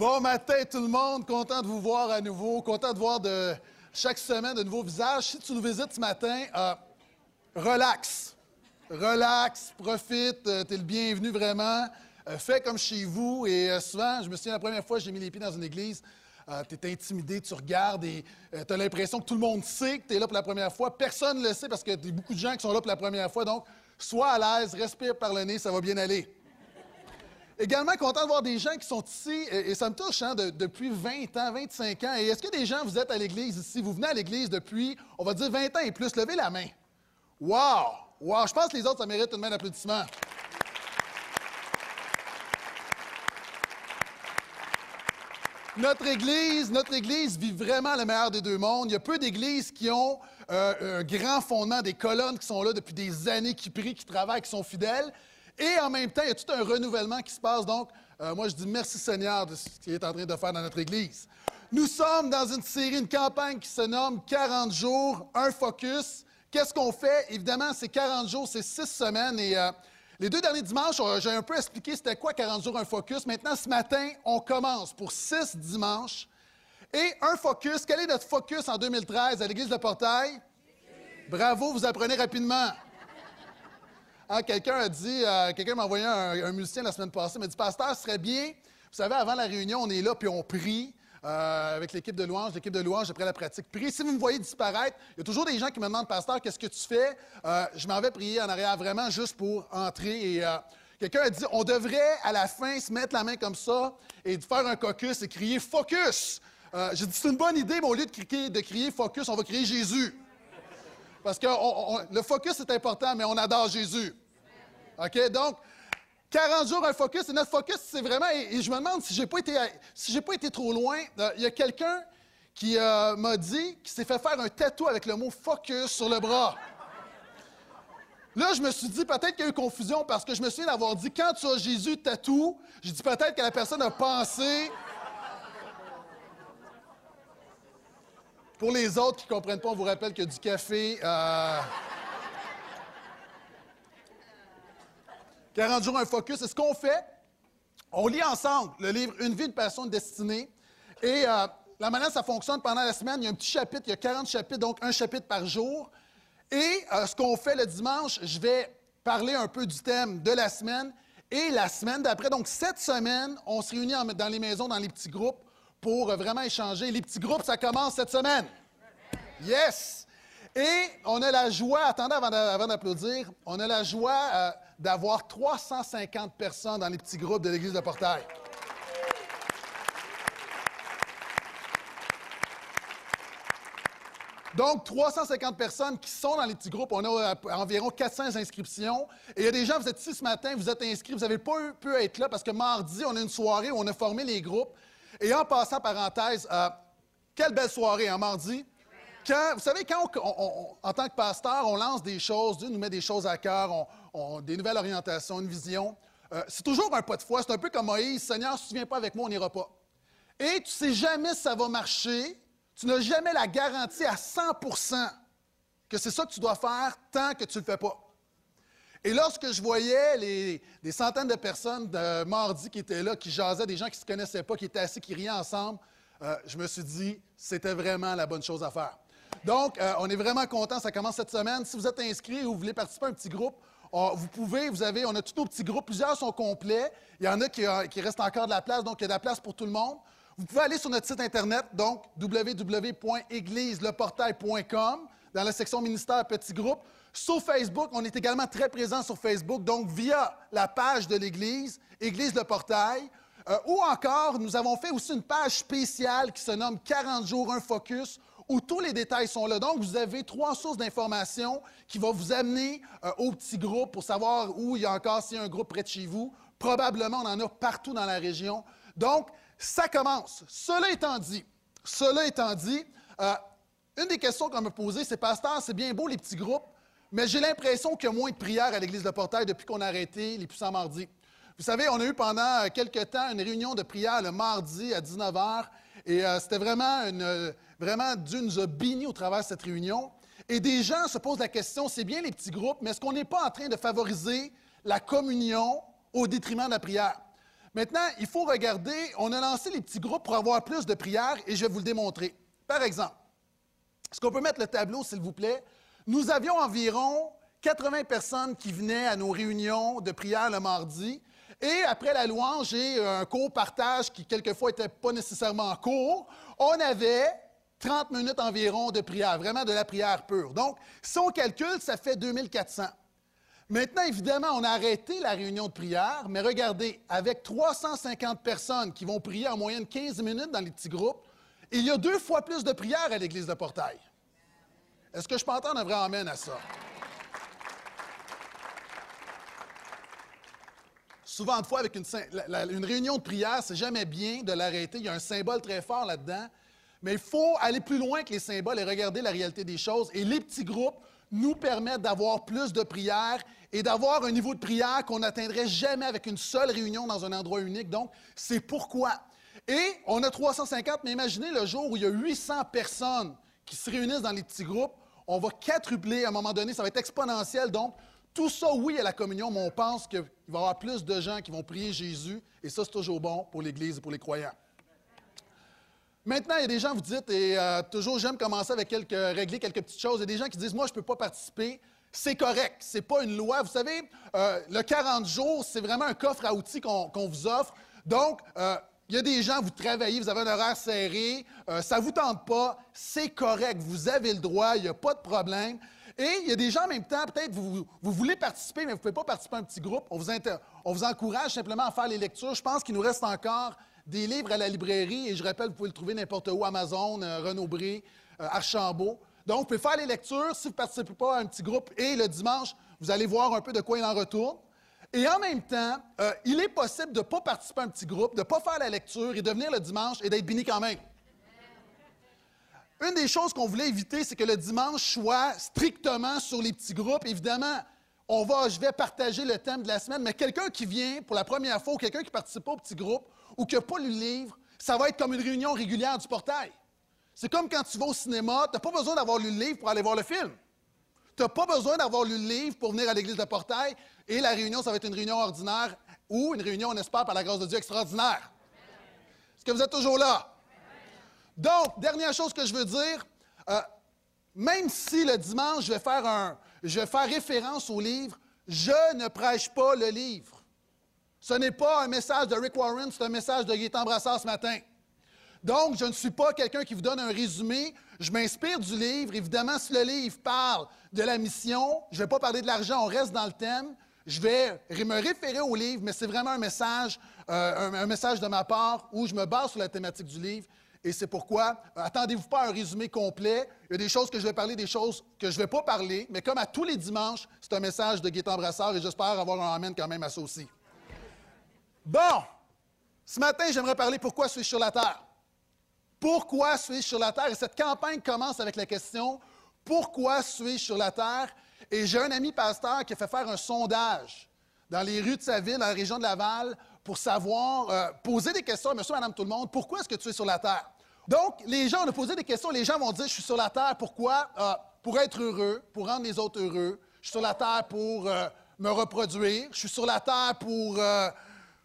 Bon matin tout le monde, content de vous voir à nouveau, content de voir de chaque semaine de nouveaux visages. Si tu nous visites ce matin, euh, relax, relax, profite, euh, tu es le bienvenu vraiment. Euh, fais comme chez vous et souvent, je me souviens la première fois j'ai mis les pieds dans une église, tu es intimidé, tu regardes et tu as l'impression que tout le monde sait que tu es là pour la première fois. Personne ne le sait parce que y a beaucoup de gens qui sont là pour la première fois. Donc, sois à l'aise, respire par le nez, ça va bien aller. Également content de voir des gens qui sont ici, et, ça me touche, hein, depuis 20 ans, 25 ans. Et est-ce que des gens, vous êtes à l'Église ici, vous venez à l'Église depuis, on va dire 20 ans et plus, levez la main. Wow! Wow! Je pense que les autres, ça mérite une main d'applaudissement. Notre Église, notre Église vit vraiment le meilleur des deux mondes. Il y a peu d'églises qui ont euh, un grand fondement, des colonnes qui sont là depuis des années, qui prient, qui travaillent, qui sont fidèles. Et en même temps, il y a tout un renouvellement qui se passe? Donc, euh, moi, je dis merci Seigneur de ce qu'il est en train de faire dans notre Église. Nous sommes dans une série, une campagne qui se nomme 40 jours, un focus. Qu'est-ce qu'on fait? Évidemment, c'est 40 jours, c'est six semaines. Et euh, les deux derniers dimanches, j'ai un peu expliqué c'était quoi 40 jours, un focus. Maintenant, ce matin, on commence pour six dimanches. Et un focus, quel est notre focus en 2013 à l'Église de Portail? Bravo, vous apprenez rapidement. Ah, quelqu'un a dit, euh, quelqu'un m'a envoyé un, musicien la semaine passée, m'a dit, Pasteur, ce serait bien, vous savez, avant la réunion, on est là, puis on prie. Euh, avec l'équipe de louange, l'équipe de louange après la pratique. Prie. Si vous me voyez disparaître, il y a toujours des gens qui me demandent, Pasteur, qu'est-ce que tu fais? Euh, je m'en vais prier en arrière vraiment juste pour entrer. Et quelqu'un a dit, on devrait à la fin se mettre la main comme ça et faire un caucus et crier Focus! J'ai dit, c'est une bonne idée, mais au lieu de crier, de crier Focus, on va crier Jésus. Parce que le focus est important, mais on adore Jésus. OK? Donc, 40 jours, un focus. Et notre focus, c'est vraiment. Et, je me demande si je n'ai pas, été, si pas été trop loin. Euh, il y a quelqu'un qui euh, m'a dit qu'il s'est fait faire un tatou avec le mot focus sur le bras. Là, je me suis dit, peut-être qu'il y a eu confusion parce que je me souviens d'avoir dit, quand tu as Jésus tatou, j'ai dit peut-être que la personne a pensé. Pour les autres qui ne comprennent pas, on vous rappelle que du café. Euh, 40 jours, un focus. Et ce qu'on fait, on lit ensemble le livre Une vie de passion de destinée. Et euh, la manière ça fonctionne pendant la semaine, il y a un petit chapitre, il y a 40 chapitres, donc un chapitre par jour. Et euh, ce qu'on fait le dimanche, je vais parler un peu du thème de la semaine. Et la semaine d'après, donc cette semaine, on se réunit dans les maisons, dans les petits groupes, pour euh, vraiment échanger. Les petits groupes, ça commence cette semaine. Yes! Et on a la joie, attendez avant d'applaudir, on a la joie d'avoir 350 personnes dans les petits groupes de l'Église de Portail. Donc, 350 personnes qui sont dans les petits groupes. On a environ 400 inscriptions. Et il y a des gens, vous êtes ici ce matin, vous êtes inscrits, vous n'avez pas pu être là parce que mardi, on a une soirée où on a formé les groupes. Et en passant, parenthèse, euh, quelle belle soirée, hein, mardi? vous savez, quand en tant que pasteur, on lance des choses, Dieu nous met des choses à cœur, des nouvelles orientations, une vision, euh, c'est toujours un pas de foi. C'est un peu comme Moïse, Seigneur, si tu ne viens pas avec moi, on n'ira pas. Et tu ne sais jamais si ça va marcher. Tu n'as jamais la garantie à 100% que c'est ça que tu dois faire tant que tu ne le fais pas. Et lorsque je voyais les, des centaines de personnes de mardi qui étaient là, qui jasaient, des gens qui ne se connaissaient pas, qui étaient assis, qui riaient ensemble, euh, je me suis dit, c'était vraiment la bonne chose à faire. Donc, euh, on est vraiment content. Ça commence cette semaine. Si vous êtes inscrit ou vous voulez participer à un petit groupe, vous pouvez, vous avez, on a tous nos petits groupes. Plusieurs sont complets. Il y en a qui, euh, qui restent encore de la place, donc il y a de la place pour tout le monde. Vous pouvez aller sur notre site Internet, donc www.égliseLeportail.com, dans la section ministère Petits groupes. Sur Facebook, on est également très présent sur Facebook, donc via la page de l'Église, Église Le Portail. Euh, ou encore, nous avons fait aussi une page spéciale qui se nomme 40 jours, un focus, où tous les détails sont là. Donc, vous avez trois sources d'informations qui vont vous amener euh, au petit groupe pour savoir où il y a encore, s'il y a un groupe près de chez vous. Probablement, on en a partout dans la région. Donc, ça commence. Cela étant dit, cela étant dit, euh, une des questions qu'on me posée, c'est Pasteur, c'est bien beau les petits groupes, mais j'ai l'impression qu'il y a moins de prières à l'Église de Portail depuis qu'on a arrêté les puissants mardis. Vous savez, on a eu pendant quelques temps une réunion de prière le mardi à 19 h et euh, c'était vraiment une, vraiment, Dieu nous a bénis au travers de cette réunion. Et des gens se posent la question, c'est bien les petits groupes, mais est-ce qu'on n'est pas en train de favoriser la communion au détriment de la prière? Maintenant, il faut regarder, on a lancé les petits groupes pour avoir plus de prières et je vais vous le démontrer. Par exemple, est-ce qu'on peut mettre le tableau, s'il vous plaît? Nous avions environ 80 personnes qui venaient à nos réunions de prière le mardi. Et après la louange j'ai un court partage qui, quelquefois, n'était pas nécessairement court, on avait 30 minutes environ de prière, vraiment de la prière pure. Donc, si on calcule, ça fait 2400. Maintenant, évidemment, on a arrêté la réunion de prière, mais regardez, avec 350 personnes qui vont prier en moyenne 15 minutes dans les petits groupes, il y a deux fois plus de prières à l'église de Portail. Est-ce que je peux entendre un vrai amène à ça? Souvent de fois, avec une, réunion de prière, c'est jamais bien de l'arrêter. Il y a un symbole très fort là-dedans. Mais il faut aller plus loin que les symboles et regarder la réalité des choses. Et les petits groupes nous permettent d'avoir plus de prières et d'avoir un niveau de prière qu'on n'atteindrait jamais avec une seule réunion dans un endroit unique. Donc, c'est pourquoi. Et on a 350, mais imaginez le jour où il y a 800 personnes qui se réunissent dans les petits groupes. On va quadrupler à un moment donné, ça va être exponentiel. Donc, tout ça, oui, à la communion, mais on pense qu'il va y avoir plus de gens qui vont prier Jésus, et ça, c'est toujours bon pour l'Église et pour les croyants. Maintenant, il y a des gens, vous dites, et euh, toujours j'aime commencer avec quelques, régler quelques petites choses. Il y a des gens qui disent, moi, je ne peux pas participer. C'est correct, ce n'est pas une loi. Vous savez, euh, le 40 jours, c'est vraiment un coffre à outils qu'on vous offre. Donc, euh, il y a des gens, vous travaillez, vous avez un horaire serré, ça ne vous tente pas, c'est correct, vous avez le droit, il n'y a pas de problème. Et il y a des gens en même temps, peut-être vous, vous voulez participer, mais vous ne pouvez pas participer à un petit groupe. On vous, encourage simplement à faire les lectures. Je pense qu'il nous reste encore des livres à la librairie, et je rappelle, vous pouvez le trouver n'importe où, Amazon, euh, Renaud-Bré, euh, Archambault. Donc, vous pouvez faire les lectures si vous ne participez pas à un petit groupe, et le dimanche, vous allez voir un peu de quoi il en retourne. Et en même temps, euh, il est possible de ne pas participer à un petit groupe, de ne pas faire la lecture et de venir le dimanche et d'être béni quand même. Une des choses qu'on voulait éviter, c'est que le dimanche soit strictement sur les petits groupes. Évidemment, on va, je vais partager le thème de la semaine, mais quelqu'un qui vient pour la première fois ou quelqu'un qui ne participe pas au petit groupe ou qui n'a pas lu le livre, ça va être comme une réunion régulière du portail. C'est comme quand tu vas au cinéma, tu n'as pas besoin d'avoir lu le livre pour aller voir le film. Tu n'as pas besoin d'avoir lu le livre pour venir à l'église de portail et la réunion, ça va être une réunion ordinaire ou une réunion, on espère, par la grâce de Dieu, extraordinaire. Est-ce que vous êtes toujours là? Donc, dernière chose que je veux dire, euh, même si le dimanche, je vais, faire un, je vais faire référence au livre, je ne prêche pas le livre. Ce n'est pas un message de Rick Warren, c'est un message de Gaétan Brassard ce matin. Donc, je ne suis pas quelqu'un qui vous donne un résumé. Je m'inspire du livre. Évidemment, si le livre parle de la mission, je ne vais pas parler de l'argent, on reste dans le thème. Je vais me référer au livre, mais c'est vraiment un message, euh, un, message de ma part où je me base sur la thématique du livre. Et c'est pourquoi, euh, attendez-vous pas à un résumé complet. Il y a des choses que je vais parler, des choses que je ne vais pas parler, mais comme à tous les dimanches, c'est un message de Gaétan Brassard et j'espère avoir un amène quand même à ça aussi. Bon, ce matin, j'aimerais parler pourquoi suis-je sur la terre? Pourquoi suis-je sur la terre? Et cette campagne commence avec la question Pourquoi suis-je sur la terre? Et j'ai un ami pasteur qui a fait faire un sondage dans les rues de sa ville, la région de Laval, pour savoir, euh, poser des questions à monsieur, madame, tout le monde, pourquoi est-ce que tu es sur la terre? Donc, les gens, on a posé des questions, les gens vont dire, je suis sur la terre, pourquoi? Euh, pour être heureux, pour rendre les autres heureux. Je suis sur la terre pour euh, me reproduire. Je suis sur la terre pour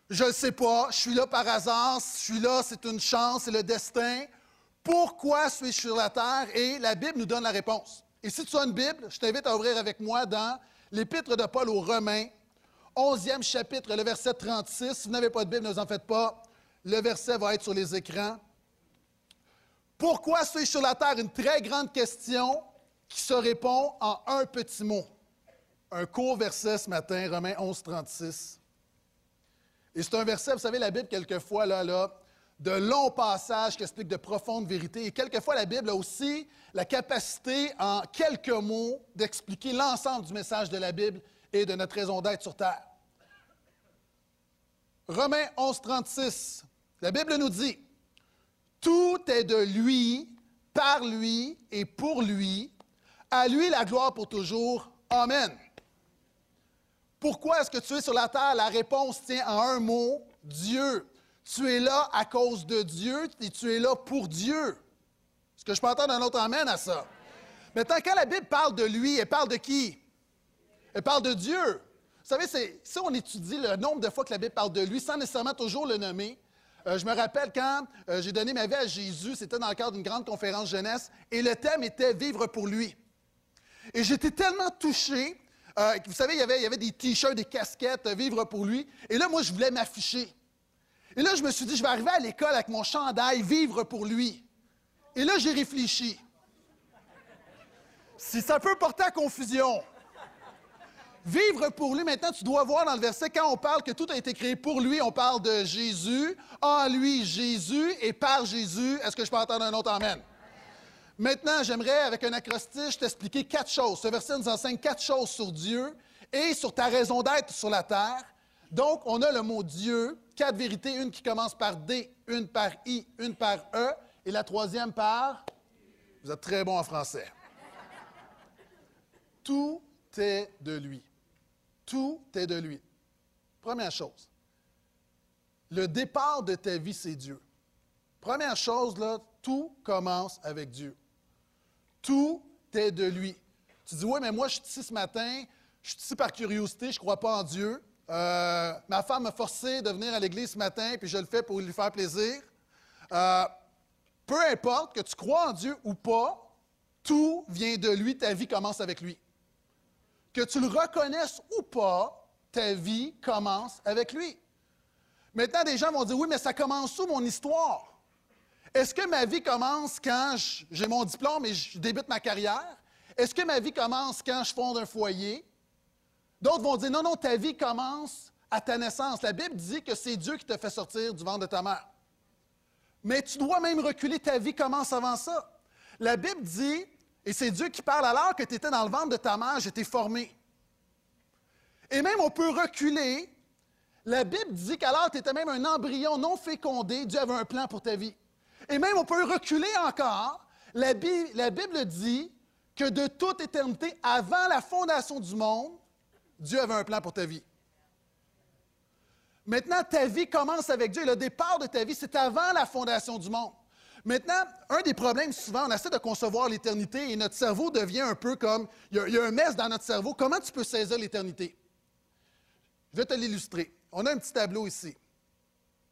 je ne sais pas, je suis là par hasard, je suis là, c'est une chance, c'est le destin. Pourquoi suis-je sur la terre? Et la Bible nous donne la réponse. Et si tu as une Bible, je t'invite à ouvrir avec moi dans l'Épître de Paul aux Romains, 11e chapitre, le verset 36. Si vous n'avez pas de Bible, ne vous en faites pas. Le verset va être sur les écrans. Pourquoi suis-je sur la terre? Une très grande question qui se répond en un petit mot. Un court verset ce matin, Romains 11, 36. Et c'est un verset, vous savez, la Bible, quelquefois, là, là, de longs passages qui expliquent de profondes vérités. Et quelquefois, la Bible a aussi la capacité, en quelques mots, d'expliquer l'ensemble du message de la Bible de notre raison d'être sur terre. Romains 11, 36. La Bible nous dit Tout est de lui, par lui et pour lui. À lui la gloire pour toujours. Amen. Pourquoi est-ce que tu es sur la terre? La réponse tient en un mot, Dieu. Tu es là à cause de Dieu et tu es là pour Dieu. Est-ce que je peux entendre un autre amène à ça? Maintenant, quand la Bible parle de lui, elle parle de qui? Elle parle de Dieu. Vous savez, si on étudie le nombre de fois que la Bible parle de lui, sans nécessairement toujours le nommer, euh, je me rappelle quand euh, j'ai donné ma vie à Jésus, c'était dans le cadre d'une grande conférence jeunesse, et le thème était Vivre pour lui. Et j'étais tellement touché. Euh, vous savez, il y avait, il y avait des t-shirts, des casquettes, Vivre pour lui. Et là, moi, je voulais m'afficher. Et là, je me suis dit, je vais arriver à l'école avec mon chandail, Vivre pour lui. Et là, j'ai réfléchi. Si ça peut porter à confusion. Vivre pour lui, maintenant, tu dois voir dans le verset, quand on parle que tout a été créé pour lui, on parle de Jésus, en lui, Jésus, et par Jésus. Est-ce que je peux entendre un autre Amen? Maintenant, j'aimerais, avec un acrostiche, t'expliquer quatre choses. Ce verset nous enseigne quatre choses sur Dieu et sur ta raison d'être sur la terre. Donc, on a le mot Dieu, quatre vérités, une qui commence par D, une par I, une par E, et la troisième par... Vous êtes très bon en français. Tout est de lui. Tout est de lui. Première chose, le départ de ta vie, c'est Dieu. Première chose, là, tout commence avec Dieu. Tout est de lui. Tu dis, oui, mais moi, je suis ici ce matin, je suis ici par curiosité, je ne crois pas en Dieu. Euh, ma femme m'a forcé de venir à l'église ce matin, puis je le fais pour lui faire plaisir. Euh, peu importe que tu crois en Dieu ou pas, tout vient de lui, ta vie commence avec lui. Que tu le reconnaisses ou pas, ta vie commence avec lui. Maintenant, des gens vont dire, oui, mais ça commence où mon histoire? Est-ce que ma vie commence quand j'ai mon diplôme et je débute ma carrière? Est-ce que ma vie commence quand je fonde un foyer? D'autres vont dire, non, non, ta vie commence à ta naissance. La Bible dit que c'est Dieu qui te fait sortir du ventre de ta mère. Mais tu dois même reculer, ta vie commence avant ça. La Bible dit et c'est Dieu qui parle alors que tu étais dans le ventre de ta mère, j'étais formé. Et même on peut reculer. La Bible dit qu'alors tu étais même un embryon non fécondé, Dieu avait un plan pour ta vie. Et même on peut reculer encore. La Bible, la Bible dit que de toute éternité, avant la fondation du monde, Dieu avait un plan pour ta vie. Maintenant, ta vie commence avec Dieu. Le départ de ta vie, c'est avant la fondation du monde. Maintenant, un des problèmes, souvent, on essaie de concevoir l'éternité et notre cerveau devient un peu comme, il y, a, un mess dans notre cerveau. Comment tu peux saisir l'éternité? Je vais te l'illustrer. On a un petit tableau ici.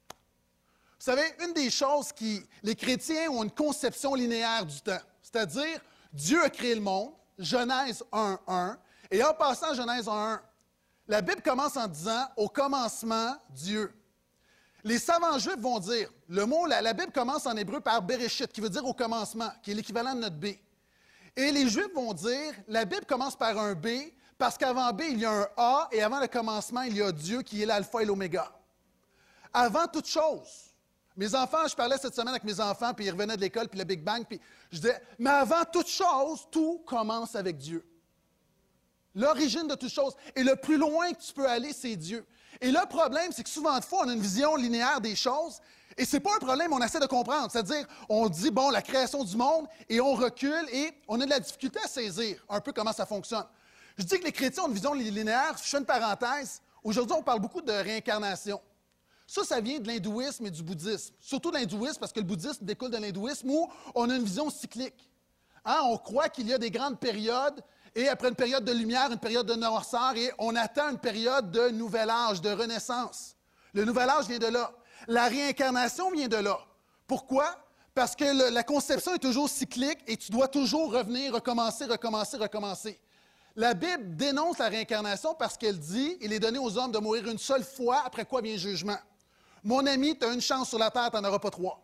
Vous savez, une des choses qui, les chrétiens ont une conception linéaire du temps, c'est-à-dire Dieu a créé le monde, Genèse 1, 1, et en passant Genèse 1, 1, la Bible commence en disant au commencement Dieu. Les savants juifs vont dire, le mot, la, Bible commence en hébreu par Bereshit, qui veut dire au commencement, qui est l'équivalent de notre B. Et les juifs vont dire, la Bible commence par un B, parce qu'avant B, il y a un A, et avant le commencement, il y a Dieu qui est l'alpha et l'oméga. Avant toute chose, mes enfants, je parlais cette semaine avec mes enfants, puis ils revenaient de l'école, puis le Big Bang, puis je disais, mais avant toute chose, tout commence avec Dieu. L'origine de toute chose. Et le plus loin que tu peux aller, c'est Dieu. Et le problème, c'est que souvent de fois, on a une vision linéaire des choses. Et ce n'est pas un problème, on essaie de comprendre. C'est-à-dire, on dit, bon, la création du monde, et on recule, et on a de la difficulté à saisir un peu comment ça fonctionne. Je dis que les chrétiens ont une vision linéaire. Je fais une parenthèse. Aujourd'hui, on parle beaucoup de réincarnation. Ça, ça vient de l'hindouisme et du bouddhisme. Surtout de l'hindouisme, parce que le bouddhisme découle de l'hindouisme, où on a une vision cyclique. Hein, on croit qu'il y a des grandes périodes et après une période de lumière, une période de noirceur, et on attend une période de nouvel âge, de renaissance. Le nouvel âge vient de là. La réincarnation vient de là. Pourquoi? Parce que la conception est toujours cyclique et tu dois toujours revenir, recommencer, recommencer, recommencer. La Bible dénonce la réincarnation parce qu'elle dit il est donné aux hommes de mourir une seule fois, après quoi vient le jugement. Mon ami, tu as une chance sur la terre, tu n'en auras pas trois.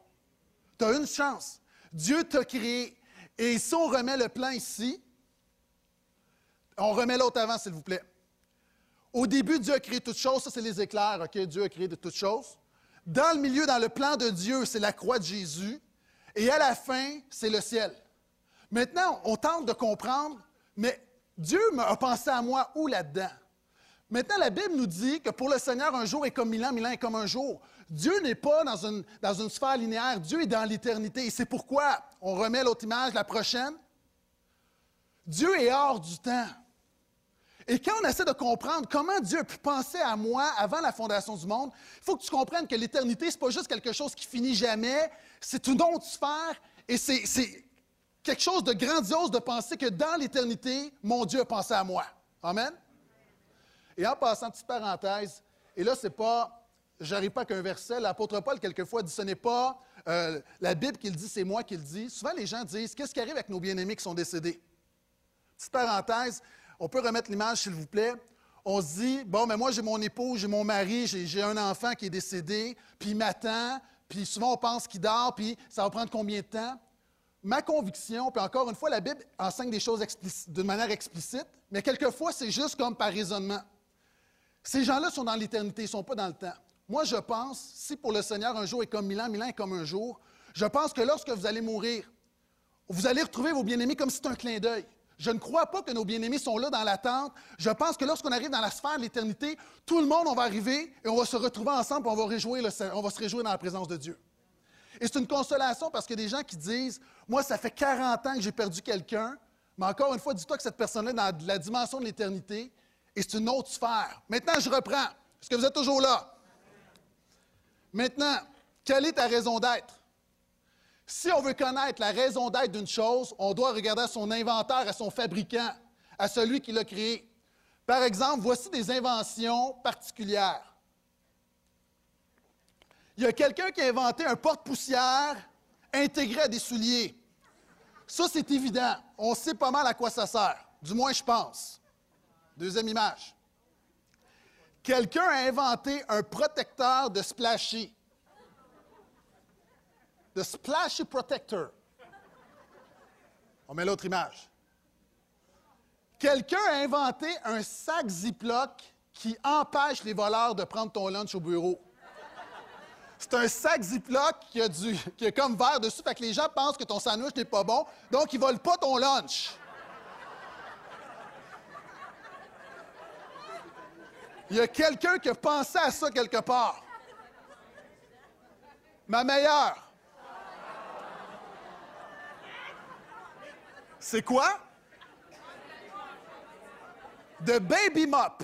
Tu as une chance. Dieu t'a créé. Et si on remet le plan ici, on remet l'autre avant, s'il vous plaît. Au début, Dieu a créé toutes choses. Ça, c'est les éclairs. OK? Dieu a créé de toutes choses. Dans le milieu, dans le plan de Dieu, c'est la croix de Jésus. Et à la fin, c'est le ciel. Maintenant, on tente de comprendre, mais Dieu a pensé à moi où là-dedans? Maintenant, la Bible nous dit que pour le Seigneur, un jour est comme mille ans, mille ans est comme un jour. Dieu n'est pas dans une, dans une sphère linéaire, Dieu est dans l'éternité. Et c'est pourquoi, on remet l'autre image, la prochaine, Dieu est hors du temps. Et quand on essaie de comprendre comment Dieu a pu penser à moi avant la fondation du monde, il faut que tu comprennes que l'éternité, ce n'est pas juste quelque chose qui finit jamais, c'est une autre sphère et c'est quelque chose de grandiose de penser que dans l'éternité, mon Dieu a pensé à moi. Amen? Et en passant, petite parenthèse, et là, c'est pas, j'arrive pas qu'un verset, l'apôtre Paul, quelquefois, dit ce n'est pas euh, la Bible qui le dit, c'est moi qui le dis. Souvent, les gens disent Qu'est-ce qui arrive avec nos bien-aimés qui sont décédés? Petite parenthèse, on peut remettre l'image, s'il vous plaît. On se dit Bon, mais moi, j'ai mon épouse, j'ai mon mari, j'ai un enfant qui est décédé, puis il m'attend, puis souvent, on pense qu'il dort, puis ça va prendre combien de temps? Ma conviction, puis encore une fois, la Bible enseigne des choses d'une manière explicite, mais quelquefois, c'est juste comme par raisonnement. Ces gens-là sont dans l'éternité, ils ne sont pas dans le temps. Moi, je pense, si pour le Seigneur un jour est comme mille ans, mille est comme un jour, je pense que lorsque vous allez mourir, vous allez retrouver vos bien-aimés comme si c'était un clin d'œil. Je ne crois pas que nos bien-aimés sont là dans l'attente. Je pense que lorsqu'on arrive dans la sphère de l'éternité, tout le monde, on va arriver et on va se retrouver ensemble et on va, se réjouir dans la présence de Dieu. Et c'est une consolation parce a des gens qui disent Moi, ça fait 40 ans que j'ai perdu quelqu'un, mais encore une fois, dis-toi que cette personne-là est dans la dimension de l'éternité et c'est une autre sphère. Maintenant, je reprends. Est-ce que vous êtes toujours là? Maintenant, quelle est ta raison d'être? Si on veut connaître la raison d'être d'une chose, on doit regarder à son inventaire, à son fabricant, à celui qui l'a créé. Par exemple, voici des inventions particulières. Il y a quelqu'un qui a inventé un porte-poussière intégré à des souliers. Ça, c'est évident. On sait pas mal à quoi ça sert. Du moins, je pense. Deuxième image. Quelqu'un a inventé un protecteur de splashy. The Splashy Protector. On met l'autre image. Quelqu'un a inventé un sac Ziploc qui empêche les voleurs de prendre ton lunch au bureau. C'est un sac Ziploc qui a, du, qui a comme verre dessus, fait que les gens pensent que ton sandwich n'est pas bon, donc ils volent pas ton lunch. Il y a quelqu'un qui a pensé à ça quelque part. Ma meilleure. C'est quoi? The Baby Mop.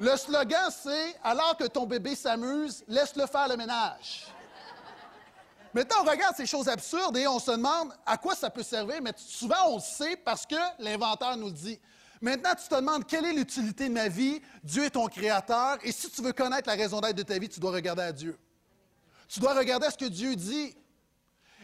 Le slogan, c'est Alors que ton bébé s'amuse, laisse-le faire le ménage. Maintenant, on regarde ces choses absurdes et on se demande à quoi ça peut servir, mais souvent on le sait parce que l'inventeur nous le dit. Maintenant, tu te demandes quelle est l'utilité de ma vie? Dieu est ton créateur. Et si tu veux connaître la raison d'être de ta vie, tu dois regarder à Dieu. Tu dois regarder ce que Dieu dit.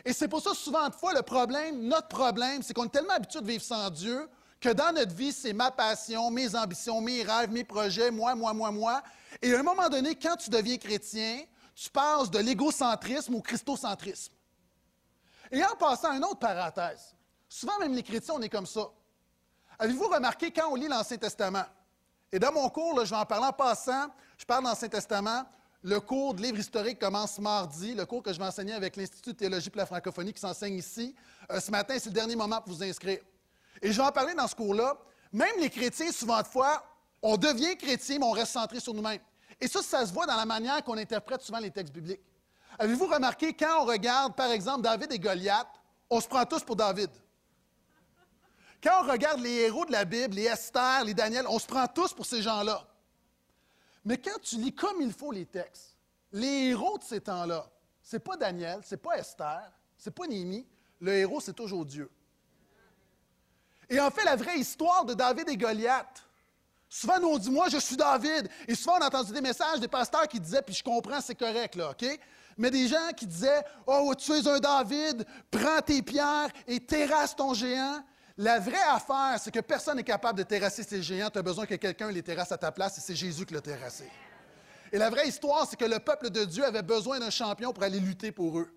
Et c'est pour ça, souvent fois, le problème, notre problème, c'est qu'on est tellement habitué de vivre sans Dieu que dans notre vie, c'est ma passion, mes ambitions, mes rêves, mes projets, moi, moi, moi, moi. Et à un moment donné, quand tu deviens chrétien, tu passes de l'égocentrisme au christocentrisme. Et en passant à une autre parenthèse, souvent même les chrétiens, on est comme ça. Avez-vous remarqué quand on lit l'Ancien Testament? Et dans mon cours, je vais en parler en passant, je parle de l'Ancien Testament. Le cours de livre historique commence mardi, le cours que je vais enseigner avec l'Institut de théologie pour la francophonie qui s'enseigne ici. Euh, ce matin, c'est le dernier moment pour vous inscrire. Et je vais en parler dans ce cours-là. Même les chrétiens, souvent de fois, on devient chrétien, mais on reste centré sur nous-mêmes. Et ça, ça se voit dans la manière qu'on interprète souvent les textes bibliques. Avez-vous remarqué, quand on regarde, par exemple, David et Goliath, on se prend tous pour David? Quand on regarde les héros de la Bible, les Esther, les Daniel, on se prend tous pour ces gens-là. Mais quand tu lis comme il faut les textes, les héros de ces temps-là, c'est pas Daniel, c'est pas Esther, c'est pas Néhémie, le héros, c'est toujours Dieu. Et en fait, la vraie histoire de David et Goliath, souvent nous on dit, moi je suis David. Et souvent on a entendu des messages des pasteurs qui disaient, puis je comprends, c'est correct, là, OK? Mais des gens qui disaient, oh, tu es un David, prends tes pierres et terrasse ton géant. La vraie affaire, c'est que personne n'est capable de terrasser ces géants. Tu as besoin que quelqu'un les terrasse à ta place et c'est Jésus qui l'a terrassé. Et la vraie histoire, c'est que le peuple de Dieu avait besoin d'un champion pour aller lutter pour eux.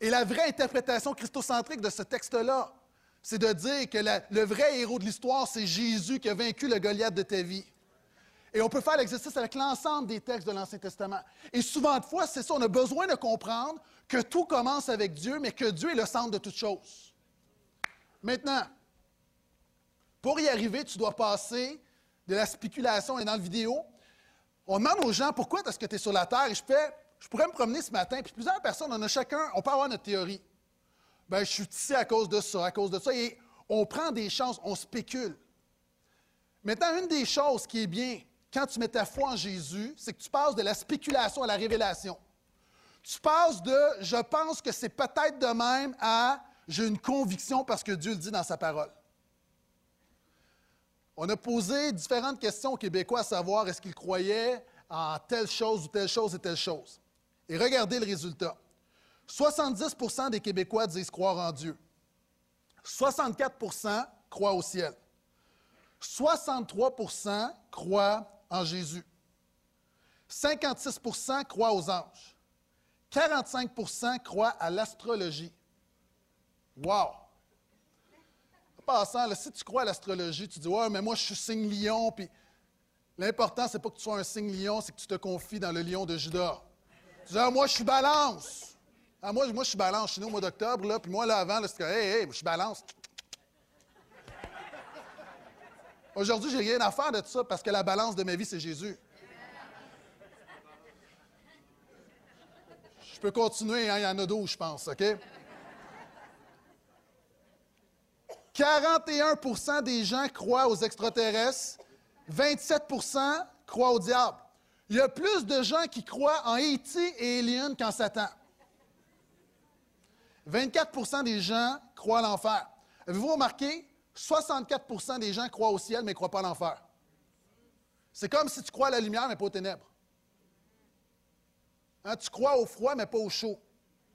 Et la vraie interprétation christocentrique de ce texte-là, c'est de dire que le vrai héros de l'histoire, c'est Jésus qui a vaincu le Goliath de ta vie. Et on peut faire l'exercice avec l'ensemble des textes de l'Ancien Testament. Et souvent de fois, c'est ça, on a besoin de comprendre que tout commence avec Dieu, mais que Dieu est le centre de toutes choses. Maintenant, pour y arriver, tu dois passer de la spéculation et dans la vidéo. On demande aux gens pourquoi est-ce que tu es sur la Terre? Et je, fais, je pourrais me promener ce matin, puis plusieurs personnes, on a chacun, on peut avoir notre théorie. Bien, je suis ici à cause de ça, à cause de ça, et on prend des chances, on spécule. Maintenant, une des choses qui est bien quand tu mets ta foi en Jésus, c'est que tu passes de la spéculation à la révélation. Tu passes de je pense que c'est peut-être de même à j'ai une conviction parce que Dieu le dit dans sa parole. On a posé différentes questions aux Québécois à savoir est-ce qu'ils croyaient en telle chose ou telle chose et telle chose. Et regardez le résultat. 70% des Québécois disent croire en Dieu. 64% croient au ciel. 63% croient en Jésus. 56% croient aux anges. 45% croient à l'astrologie. Wow! Passant, si tu crois à l'astrologie, tu dis Ouais, mais moi, je suis signe lion, puis l'important, c'est pas que tu sois un signe lion, c'est que tu te confies dans le lion de Judas. Tu dis ah, Moi, je suis balance. Ah, moi, je suis balance. Je suis né au mois d'octobre, là, puis moi, là, avant, c'était Hey, hey, je suis balance. Aujourd'hui, j'ai rien à faire de ça parce que la balance de ma vie, c'est Jésus. Je peux continuer, hein, il y en a d'autres, je pense, OK? 41% des gens croient aux extraterrestres, 27% croient au diable. Il y a plus de gens qui croient en E.T. et Alien qu'en Satan. 24% des gens croient à l'enfer. Avez-vous remarqué? 64% des gens croient au ciel, mais ne croient pas à l'enfer. C'est comme si tu crois à la lumière, mais pas aux ténèbres. Hein, tu crois au froid, mais pas au chaud.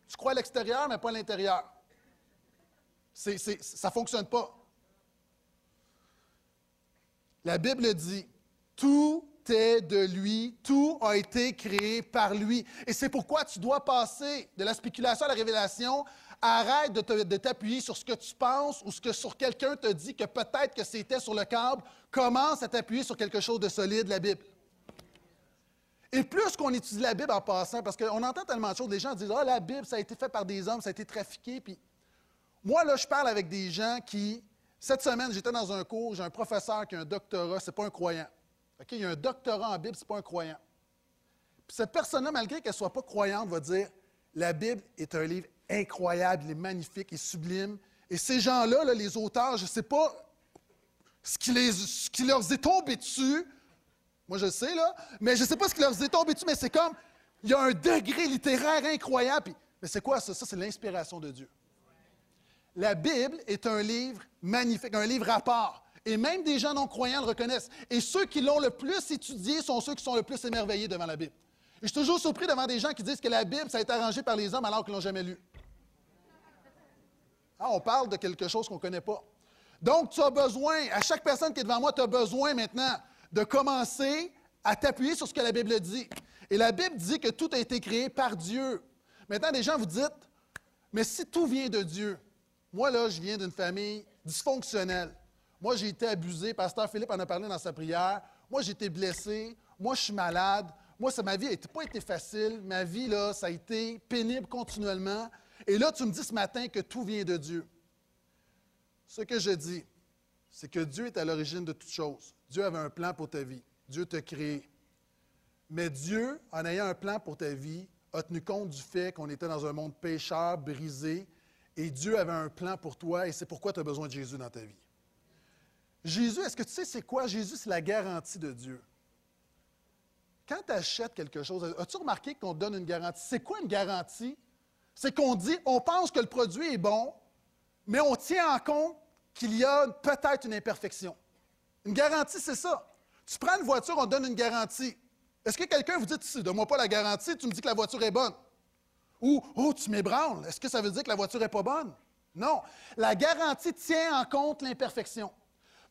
Tu crois à l'extérieur, mais pas à l'intérieur. Ça ne fonctionne pas. La Bible dit, tout est de lui, tout a été créé par lui. Et c'est pourquoi tu dois passer de la spéculation à la révélation. Arrête de t'appuyer sur ce que tu penses ou ce que sur quelqu'un te dit que peut-être que c'était sur le câble. Commence à t'appuyer sur quelque chose de solide, la Bible. Et plus qu'on étudie la Bible en passant, parce qu'on entend tellement de choses, les gens disent Ah, la Bible, ça a été fait par des hommes, ça a été trafiqué. Puis moi, là, je parle avec des gens qui. Cette semaine, j'étais dans un cours, j'ai un professeur qui a un doctorat, c'est pas un croyant. Il y a un doctorat en Bible, c'est pas un croyant. Puis cette personne-là, malgré qu'elle ne soit pas croyante, va dire La Bible est un livre incroyable, il est magnifique, il est sublime. Et ces gens-là, là, les auteurs, je ne sais pas ce qui, leur est tombé dessus, moi, je sais, là. Mais je ne sais pas ce qui leur est tombé dessus, mais c'est comme, il y a un degré littéraire incroyable. mais c'est quoi ça? Ça, c'est l'inspiration de Dieu. La Bible est un livre magnifique, un livre à part. Et même des gens non-croyants le reconnaissent. Et ceux qui l'ont le plus étudié sont ceux qui sont le plus émerveillés devant la Bible. Et je suis toujours surpris devant des gens qui disent que la Bible, ça a été arrangé par les hommes alors qu'ils ne l'ont jamais lu. Ah, on parle de quelque chose qu'on ne connaît pas. Donc, tu as besoin, à chaque personne qui est devant moi, tu as besoin maintenant de commencer à t'appuyer sur ce que la Bible dit. Et la Bible dit que tout a été créé par Dieu. Maintenant, des gens vous dites, mais si tout vient de Dieu, moi là, je viens d'une famille dysfonctionnelle. Moi, j'ai été abusé. Pasteur Philippe en a parlé dans sa prière. Moi, j'ai été blessé. Moi, je suis malade. Moi, ma vie n'a pas été facile. Ma vie, là, ça a été pénible continuellement. Et là, tu me dis ce matin que tout vient de Dieu. Ce que je dis, c'est que Dieu est à l'origine de toutes choses. Dieu avait un plan pour ta vie. Dieu t'a créé. Mais Dieu, en ayant un plan pour ta vie, a tenu compte du fait qu'on était dans un monde pécheur, brisé, et Dieu avait un plan pour toi, et c'est pourquoi tu as besoin de Jésus dans ta vie. Jésus, est-ce que tu sais c'est quoi? Jésus, c'est la garantie de Dieu. Quand tu achètes quelque chose, as-tu remarqué qu'on donne une garantie? C'est quoi une garantie? C'est qu'on dit, on pense que le produit est bon, mais on tient en compte qu'il y a peut-être une imperfection. Une garantie, c'est ça. Tu prends une voiture, on donne une garantie. Est-ce que quelqu'un vous dit, donne-moi pas la garantie, tu me dis que la voiture est bonne? Ou, oh, tu m'ébranles, est-ce que ça veut dire que la voiture n'est pas bonne? Non. La garantie tient en compte l'imperfection.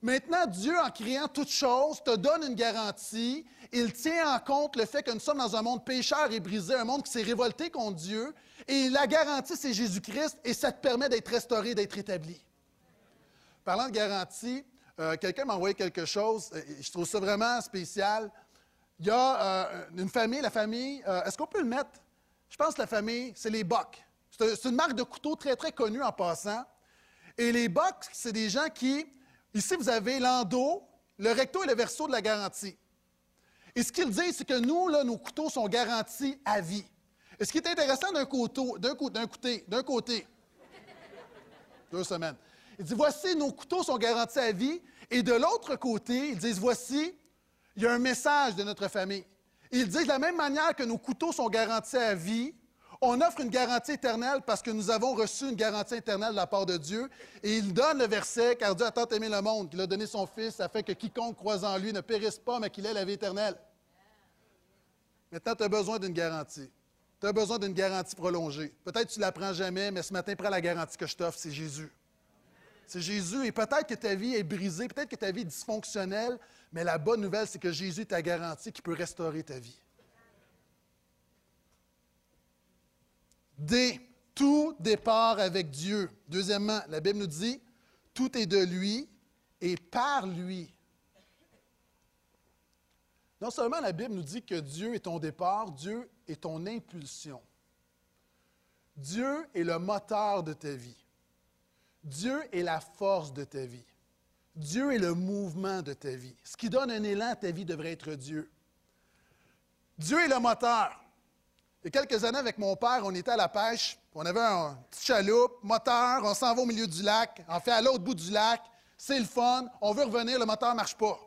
Maintenant, Dieu, en créant toutes choses, te donne une garantie. Il tient en compte le fait que nous sommes dans un monde pécheur et brisé, un monde qui s'est révolté contre Dieu. Et la garantie, c'est Jésus-Christ, et ça te permet d'être restauré, d'être établi. Parlant de garantie, euh, quelqu'un m'a envoyé quelque chose, euh, je trouve ça vraiment spécial. Il y a euh, une famille, la famille, est-ce qu'on peut le mettre? Je pense que la famille, c'est les Bocs. C'est une marque de couteau très, très connue en passant. Et les Bocs, c'est des gens qui, ici, vous avez l'endo, le recto et le verso de la garantie. Et ce qu'ils disent, c'est que nous, là, nos couteaux sont garantis à vie. Et ce qui est intéressant d'un couteau, d'un côté, d'un côté, deux semaines. Il dit, voici, nos couteaux sont garantis à vie. Et de l'autre côté, ils disent, voici, il y a un message de notre famille. Ils disent, de la même manière que nos couteaux sont garantis à vie, On offre une garantie éternelle parce que nous avons reçu une garantie éternelle de la part de Dieu. Et il donne le verset, car Dieu a tant aimé le monde qu'il a donné son Fils afin que quiconque croise en lui ne périsse pas, mais qu'il ait la vie éternelle. Maintenant, tu as besoin d'une garantie. Tu as besoin d'une garantie prolongée. Peut-être que tu ne la prends jamais, mais ce matin, prends la garantie que je t'offre, c'est Jésus. C'est Jésus. Et peut-être que ta vie est brisée, peut-être que ta vie est dysfonctionnelle, mais la bonne nouvelle, c'est que Jésus t'a garanti qu'il peut restaurer ta vie. D. Tout départ avec Dieu. Deuxièmement, la Bible nous dit, tout est de lui et par lui. Non seulement la Bible nous dit que Dieu est ton départ, Dieu est ton impulsion. Dieu est le moteur de ta vie. Dieu est la force de ta vie. Dieu est le mouvement de ta vie. Ce qui donne un élan à ta vie devrait être Dieu. Dieu est le moteur. Il y a quelques années, avec mon père, on était à la pêche. On avait un petit chaloupe, moteur, on s'en va au milieu du lac, on fait à l'autre bout du lac. C'est le fun. On veut revenir, le moteur ne marche pas.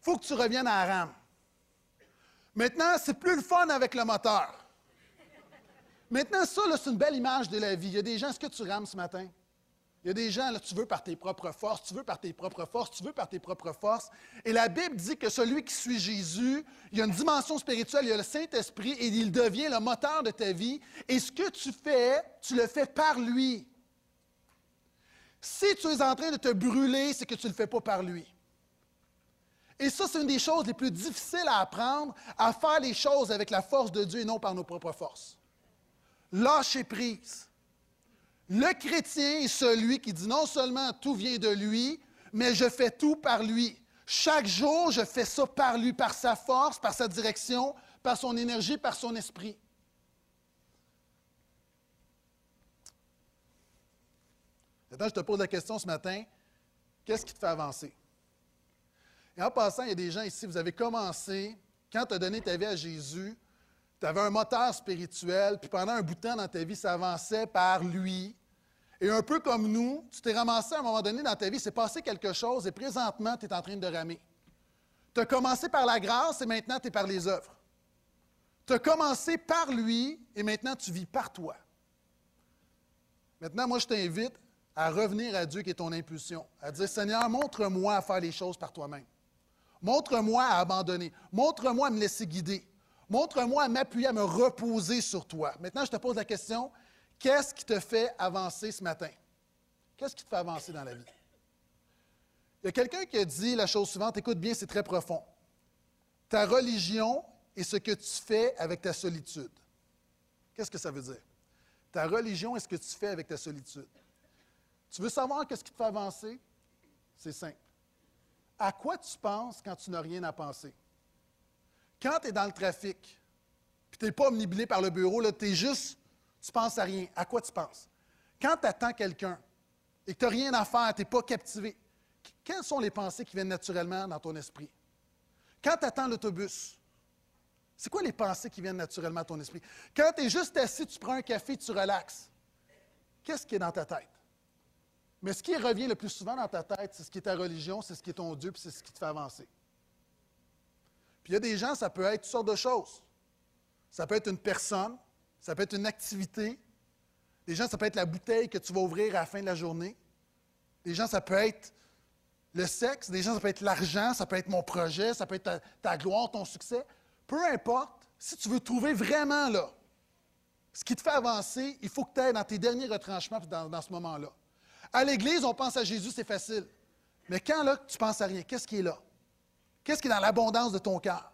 Il faut que tu reviennes à la rame. Maintenant, c'est plus le fun avec le moteur. Maintenant, ça, c'est une belle image de la vie. Il y a des gens, est-ce que tu rames ce matin? Il y a des gens, tu veux par tes propres forces, tu veux par tes propres forces, tu veux par tes propres forces. Et la Bible dit que celui qui suit Jésus, il y a une dimension spirituelle, il y a le Saint-Esprit et il devient le moteur de ta vie. Et ce que tu fais, tu le fais par lui. Si tu es en train de te brûler, c'est que tu ne le fais pas par lui. Et ça, c'est une des choses les plus difficiles à apprendre, à faire les choses avec la force de Dieu et non par nos propres forces. Lâcher prise. Le chrétien est celui qui dit non seulement tout vient de lui, mais je fais tout par lui. Chaque jour, je fais ça par lui, par sa force, par sa direction, par son énergie, par son esprit. Maintenant, je te pose la question ce matin, qu'est-ce qui te fait avancer? Et en passant, il y a des gens ici, vous avez commencé, quand tu as donné ta vie à Jésus, tu avais un moteur spirituel, puis pendant un bout de temps dans ta vie, ça avançait par lui. Et un peu comme nous, tu t'es ramassé à un moment donné dans ta vie, c'est passé quelque chose, et présentement, tu es en train de ramer. Tu as commencé par la grâce, et maintenant, tu es par les œuvres. Tu as commencé par lui, et maintenant, tu vis par toi. Maintenant, moi, je t'invite à revenir à Dieu qui est ton impulsion, à dire, Seigneur, montre-moi à faire les choses par toi-même. Montre-moi à abandonner. Montre-moi à me laisser guider. Montre-moi à m'appuyer, à me reposer sur toi. Maintenant, je te pose la question, qu'est-ce qui te fait avancer ce matin? Qu'est-ce qui te fait avancer dans la vie? Il y a quelqu'un qui a dit la chose suivante, écoute bien, c'est très profond. Ta religion est ce que tu fais avec ta solitude. Qu'est-ce que ça veut dire? Ta religion est ce que tu fais avec ta solitude. Tu veux savoir qu'est-ce qui te fait avancer? C'est simple. À quoi tu penses quand tu n'as rien à penser? Quand tu es dans le trafic, puis tu n'es pas omnibilé par le bureau, tu es juste, tu penses à rien. À quoi tu penses? Quand tu attends quelqu'un et que tu n'as rien à faire, tu n'es pas captivé, quelles sont les pensées qui viennent naturellement dans ton esprit? Quand tu attends l'autobus, c'est quoi les pensées qui viennent naturellement à ton esprit? Quand tu es juste assis, tu prends un café, tu relaxes, qu'est-ce qui est dans ta tête? Mais ce qui revient le plus souvent dans ta tête, c'est ce qui est ta religion, c'est ce qui est ton Dieu, puis c'est ce qui te fait avancer. Puis il y a des gens, ça peut être toutes sortes de choses. Ça peut être une personne, ça peut être une activité. Des gens, ça peut être la bouteille que tu vas ouvrir à la fin de la journée. Des gens, ça peut être le sexe. Des gens, ça peut être l'argent, ça peut être mon projet, ça peut être ta, gloire, ton succès. Peu importe, si tu veux trouver vraiment là ce qui te fait avancer, il faut que tu ailles dans tes derniers retranchements dans, dans ce moment-là. À l'Église, on pense à Jésus, c'est facile. Mais quand là, tu penses à rien, qu'est-ce qui est là? Qu'est-ce qui est dans l'abondance de ton cœur?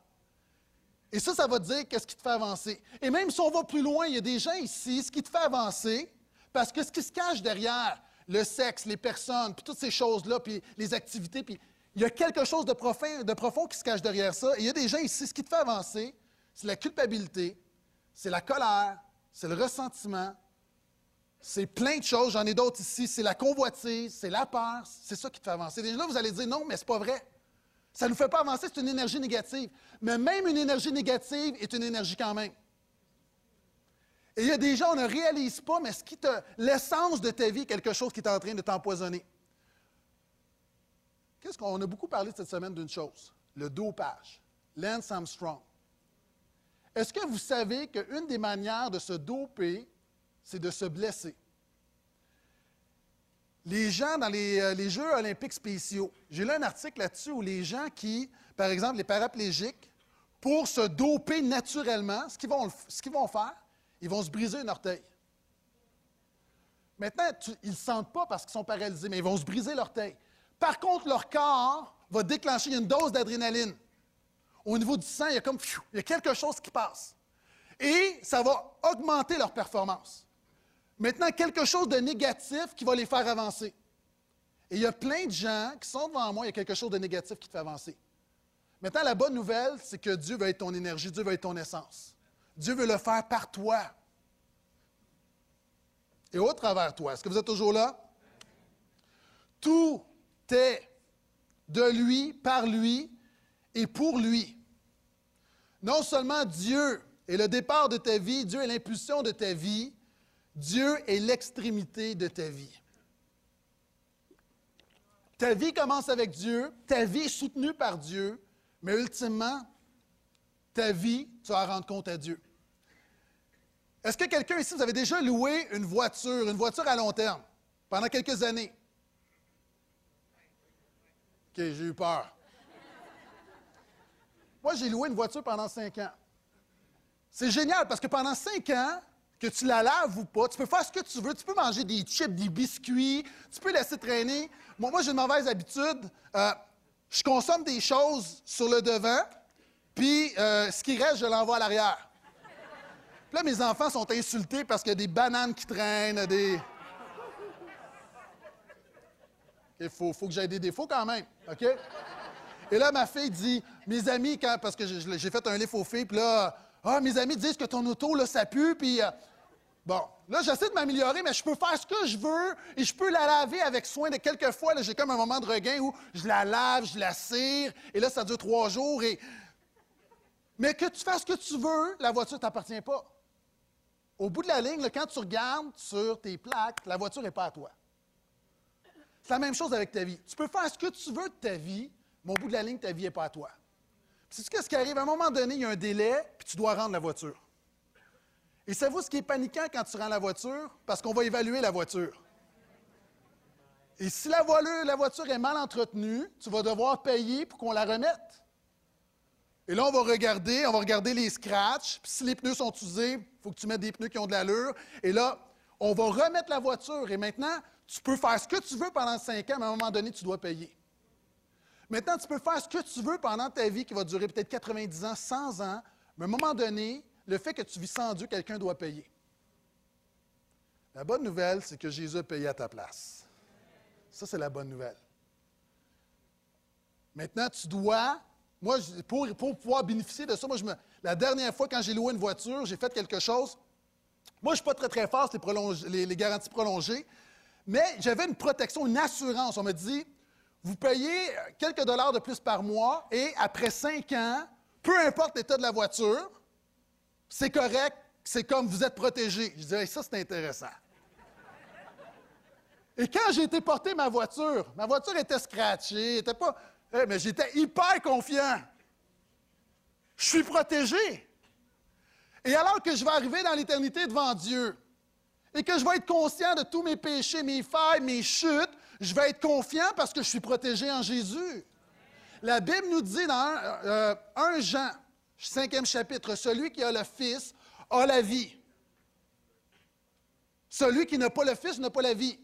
Et ça, ça va te dire qu'est-ce qui te fait avancer. Et même si on va plus loin, il y a des gens ici, ce qui te fait avancer, parce que ce qui se cache derrière le sexe, les personnes, puis toutes ces choses-là, puis les activités, puis il y a quelque chose de profond, qui se cache derrière ça. Et il y a des gens ici, ce qui te fait avancer, c'est la culpabilité, c'est la colère, c'est le ressentiment, c'est plein de choses. J'en ai d'autres ici. C'est la convoitise, c'est la peur. C'est ça qui te fait avancer. Et là, vous allez dire non, mais c'est pas vrai. Ça ne nous fait pas avancer, c'est une énergie négative. Mais même une énergie négative est une énergie quand même. Et il y a des gens, on ne réalise pas, mais ce qui l'essence de ta vie, quelque chose qui est en train de t'empoisonner. Qu'est-ce qu'on a beaucoup parlé cette semaine d'une chose, le dopage. Lance Armstrong. Est-ce que vous savez qu'une des manières de se doper, c'est de se blesser? Les gens dans les, euh, les Jeux olympiques spéciaux, j'ai lu un article là-dessus où les gens qui, par exemple, les paraplégiques, pour se doper naturellement, ce qu'ils vont, faire, ils vont se briser un orteil. Maintenant, ils ne sentent pas parce qu'ils sont paralysés, mais ils vont se briser l'orteil. Par contre, leur corps va déclencher une dose d'adrénaline. Au niveau du sang, il y a comme il y a quelque chose qui passe. Et ça va augmenter leur performance. Maintenant, quelque chose de négatif qui va les faire avancer. Et il y a plein de gens qui sont devant moi, il y a quelque chose de négatif qui te fait avancer. Maintenant, la bonne nouvelle, c'est que Dieu va être ton énergie, Dieu va être ton essence. Dieu veut le faire par toi. Et au travers toi. Est-ce que vous êtes toujours là? Tout est de lui, par lui et pour lui. Non seulement Dieu est le départ de ta vie, Dieu est l'impulsion de ta vie, Dieu est l'extrémité de ta vie. Ta vie commence avec Dieu, ta vie est soutenue par Dieu, mais ultimement, ta vie, tu vas rendre compte à Dieu. Est-ce que quelqu'un ici, vous avez déjà loué une voiture, une voiture à long terme, pendant quelques années? OK, j'ai eu peur. Moi, j'ai loué une voiture pendant cinq ans. C'est génial parce que pendant cinq ans, que tu la laves ou pas, tu peux faire ce que tu veux. Tu peux manger des chips, des biscuits, tu peux laisser traîner. moi, j'ai une mauvaise habitude. Euh, je consomme des choses sur le devant, puis euh, ce qui reste, je l'envoie à l'arrière. là, mes enfants sont insultés parce qu'il y a des bananes qui traînent, des. Il faut, faut, que j'aie des défauts quand même, OK? Et là, ma fille dit, mes amis, quand, parce que j'ai fait un livre aux filles, puis là, ah, mes amis disent que ton auto, là, ça pue, puis. Euh, bon, là, j'essaie de m'améliorer, mais je peux faire ce que je veux et je peux la laver avec soin. De quelques fois, j'ai comme un moment de regain où je la lave, je la cire, et là, ça dure trois jours. Mais que tu fasses ce que tu veux, la voiture ne t'appartient pas. Au bout de la ligne, quand tu regardes sur tes plaques, la voiture n'est pas à toi. C'est la même chose avec ta vie. Tu peux faire ce que tu veux de ta vie, mais au bout de la ligne, ta vie n'est pas à toi. C'est ce qui arrive? À un moment donné, il y a un délai, puis tu dois rendre la voiture. Et savez-vous ce qui est paniquant quand tu rends la voiture? Parce qu'on va évaluer la voiture. Et si la, voiture est mal entretenue, tu vas devoir payer pour qu'on la remette. Et là, on va regarder, on va regarder les scratchs. Puis si les pneus sont usés, il faut que tu mettes des pneus qui ont de l'allure. Et là, on va remettre la voiture. Et maintenant, tu peux faire ce que tu veux pendant cinq ans, mais à un moment donné, tu dois payer. Maintenant, tu peux faire ce que tu veux pendant ta vie qui va durer peut-être 90 ans, 100 ans, mais à un moment donné, le fait que tu vis sans Dieu, quelqu'un doit payer. La bonne nouvelle, c'est que Jésus a payé à ta place. Ça, c'est la bonne nouvelle. Maintenant, tu dois, moi, pour, pour pouvoir bénéficier de ça, moi, je me, la dernière fois, quand j'ai loué une voiture, j'ai fait quelque chose. Moi, je ne suis pas très, très fort, les, les garanties prolongées, mais j'avais une protection, une assurance. On m'a dit, vous payez quelques dollars de plus par mois et après cinq ans, peu importe l'état de la voiture, c'est correct, c'est comme vous êtes protégé. Je disais, ça c'est intéressant. Et quand j'ai été porter ma voiture, ma voiture était scratchée, était pas. Mais j'étais hyper confiant. Je suis protégé. Et alors que je vais arriver dans l'éternité devant Dieu et que je vais être conscient de tous mes péchés, mes failles, mes chutes, je vais être confiant parce que je suis protégé en Jésus. La Bible nous dit dans 1 euh, Jean, cinquième chapitre, celui qui a le Fils a la vie. Celui qui n'a pas le Fils n'a pas la vie.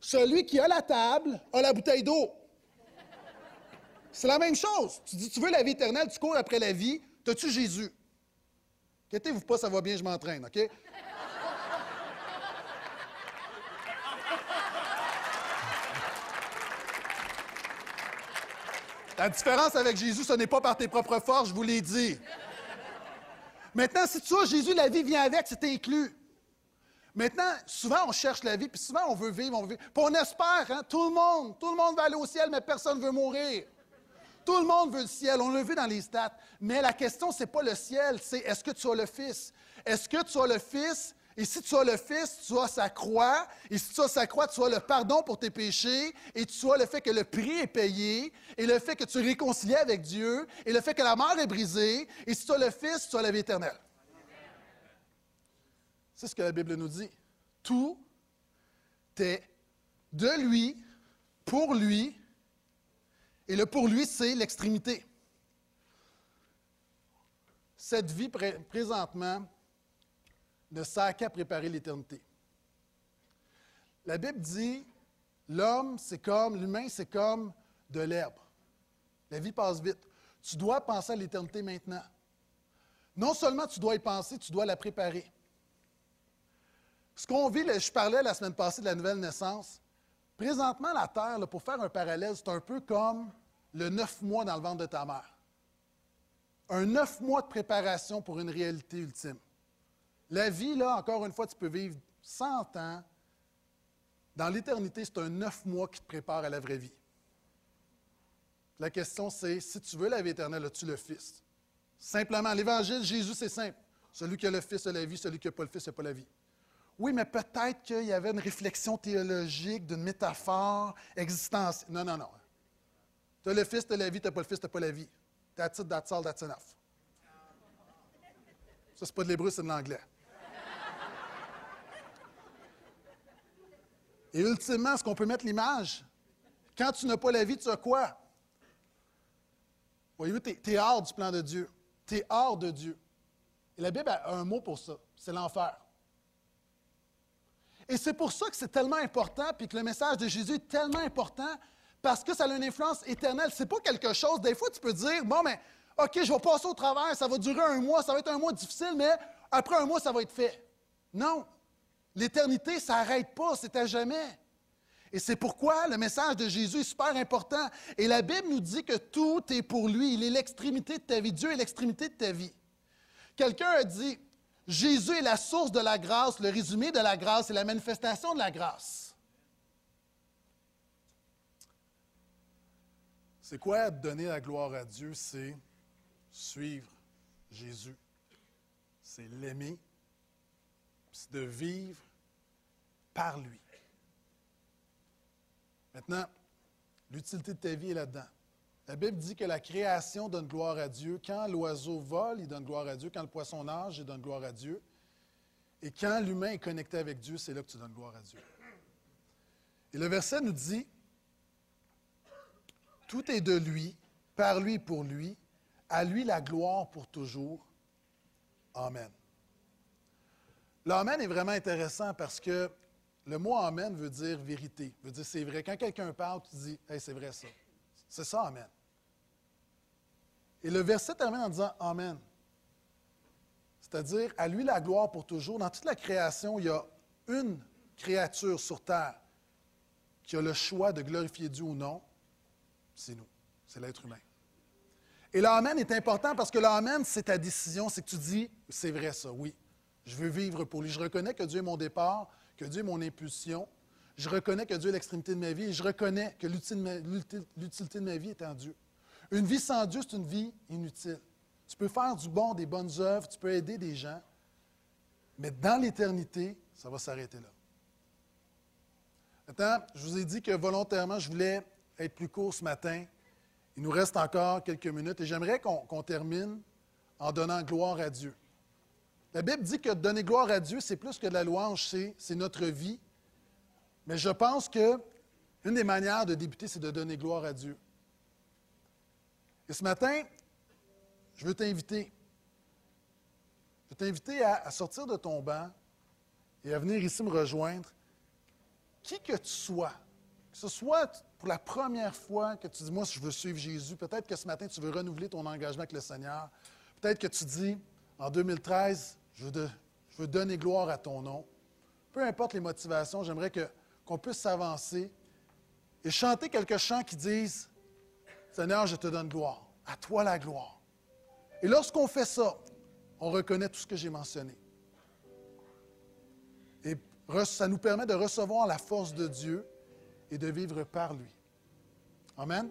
Celui qui a la table a la bouteille d'eau. C'est la même chose. Tu dis, tu veux la vie éternelle, tu cours après la vie. T'as-tu Jésus? Inquiétez-vous pas, ça va bien, je m'entraîne, OK? La différence avec Jésus, ce n'est pas par tes propres forces, je vous l'ai dit. Maintenant, si tu as Jésus, la vie vient avec, c'est inclus. Maintenant, souvent, on cherche la vie, puis souvent, on veut vivre, on veut vivre. On espère, hein, tout le monde, tout le monde va aller au ciel, mais personne ne veut mourir. Tout le monde veut le ciel, on l'a vu dans les stats. Mais la question, ce n'est pas le ciel, c'est est-ce que tu as le Fils? Est-ce que tu as le Fils Et si tu as le Fils, tu as sa croix. Et si tu as sa croix, tu as le pardon pour tes péchés. Et tu as le fait que le prix est payé. Et le fait que tu es réconcilié avec Dieu. Et le fait que la mort est brisée. Et si tu as le Fils, tu as la vie éternelle. C'est ce que la Bible nous dit. Tout est de lui, pour lui. Et le pour lui, c'est l'extrémité. Cette vie présentement, ne sert qu'à préparer l'éternité. La Bible dit, l'homme, c'est comme, l'humain, c'est comme de l'herbe. La vie passe vite. Tu dois penser à l'éternité maintenant. Non seulement tu dois y penser, tu dois la préparer. Ce qu'on vit, je parlais la semaine passée de la nouvelle naissance. Présentement, la Terre, pour faire un parallèle, c'est un peu comme le neuf mois dans le ventre de ta mère. Un neuf mois de préparation pour une réalité ultime. La vie, là, encore une fois, tu peux vivre 100 ans. Dans l'éternité, c'est un neuf mois qui te prépare à la vraie vie. La question, c'est si tu veux la vie éternelle, as-tu le Fils? Simplement, l'Évangile, Jésus, c'est simple. Celui qui a le Fils a la vie, celui qui n'a pas le Fils n'a pas la vie. Oui, mais peut-être qu'il y avait une réflexion théologique, d'une métaphore existentielle. Non, non, non. Tu as le Fils, tu as la vie, tu n'as pas le Fils, tu n'as pas la vie. That's it, that's all, that's enough. Ça, c'est pas de l'hébreu, c'est de l'anglais. Et ultimement, est-ce qu'on peut mettre l'image? Quand tu n'as pas la vie, tu as quoi? Voyez-vous, tu es, hors du plan de Dieu. Tu es hors de Dieu. Et la Bible a un mot pour ça, c'est l'enfer. Et c'est pour ça que c'est tellement important, puis que le message de Jésus est tellement important, parce que ça a une influence éternelle. Ce n'est pas quelque chose, des fois tu peux dire, bon, mais OK, je vais passer au travers, ça va durer un mois, ça va être un mois difficile, mais après un mois, ça va être fait. Non, L'éternité, ça n'arrête pas, c'est à jamais. Et c'est pourquoi le message de Jésus est super important. Et la Bible nous dit que tout est pour lui. Il est l'extrémité de ta vie. Dieu est l'extrémité de ta vie. Quelqu'un a dit, Jésus est la source de la grâce, le résumé de la grâce et la manifestation de la grâce. C'est quoi donner la gloire à Dieu? C'est suivre Jésus. C'est l'aimer c'est de vivre par lui. Maintenant, l'utilité de ta vie est là-dedans. La Bible dit que la création donne gloire à Dieu. Quand l'oiseau vole, il donne gloire à Dieu. Quand le poisson nage, il donne gloire à Dieu. Et quand l'humain est connecté avec Dieu, c'est là que tu donnes gloire à Dieu. Et le verset nous dit, tout est de lui, par lui, pour lui, à lui la gloire pour toujours. Amen. L'Amen est vraiment intéressant parce que le mot Amen veut dire vérité, veut dire c'est vrai. Quand quelqu'un parle, tu dis hey, c'est vrai ça. C'est ça, Amen. Et le verset termine en disant Amen. C'est-à-dire, à lui la gloire pour toujours. Dans toute la création, il y a une créature sur terre qui a le choix de glorifier Dieu ou non. C'est nous, c'est l'être humain. Et l'Amen est important parce que l'Amen, c'est ta décision, c'est que tu dis, c'est vrai ça, oui. Je veux vivre pour lui. Je reconnais que Dieu est mon départ, que Dieu est mon impulsion. Je reconnais que Dieu est l'extrémité de ma vie et je reconnais que l'utilité de ma vie est en Dieu. Une vie sans Dieu, c'est une vie inutile. Tu peux faire du bon, des bonnes œuvres, tu peux aider des gens, mais dans l'éternité, ça va s'arrêter là. Maintenant, je vous ai dit que volontairement, je voulais être plus court ce matin. Il nous reste encore quelques minutes et j'aimerais qu'on termine en donnant gloire à Dieu. La Bible dit que donner gloire à Dieu, c'est plus que de la louange, c'est notre vie. Mais je pense que une des manières de débuter, c'est de donner gloire à Dieu. Et ce matin, je veux t'inviter. Je veux t'inviter à, sortir de ton banc et à venir ici me rejoindre. Qui que tu sois, que ce soit pour la première fois que tu dis, moi, je veux suivre Jésus, peut-être que ce matin, tu veux renouveler ton engagement avec le Seigneur. Peut-être que tu dis, en 2013, je veux, donner gloire à ton nom. Peu importe les motivations, j'aimerais qu'on puisse s'avancer et chanter quelques chants qui disent Seigneur, je te donne gloire. À toi la gloire. Et lorsqu'on fait ça, on reconnaît tout ce que j'ai mentionné. Et ça nous permet de recevoir la force de Dieu et de vivre par lui. Amen.